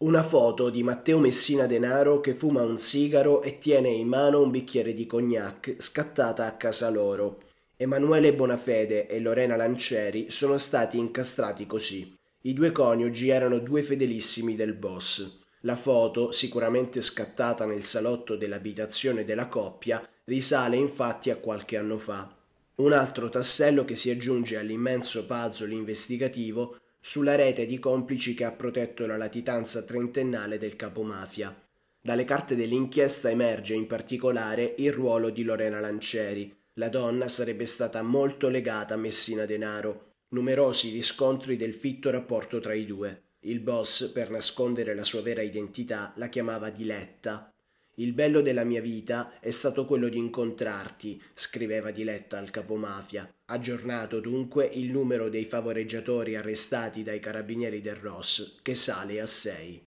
Una foto di Matteo Messina Denaro che fuma un sigaro e tiene in mano un bicchiere di cognac scattata a casa loro. Emanuele Bonafede e Lorena Lancieri sono stati incastrati così. I due coniugi erano due fedelissimi del boss. La foto, sicuramente scattata nel salotto dell'abitazione della coppia, risale infatti a qualche anno fa. Un altro tassello che si aggiunge all'immenso puzzle investigativo sulla rete di complici che ha protetto la latitanza trentennale del capomafia. Dalle carte dell'inchiesta emerge in particolare il ruolo di Lorena Lancieri. La donna sarebbe stata molto legata a Messina Denaro. Numerosi riscontri del fitto rapporto tra i due. Il boss, per nascondere la sua vera identità, la chiamava Diletta. Il bello della mia vita è stato quello di incontrarti, scriveva Diletta al capomafia. Aggiornato dunque il numero dei favoreggiatori arrestati dai carabinieri del Ross, che sale a 6.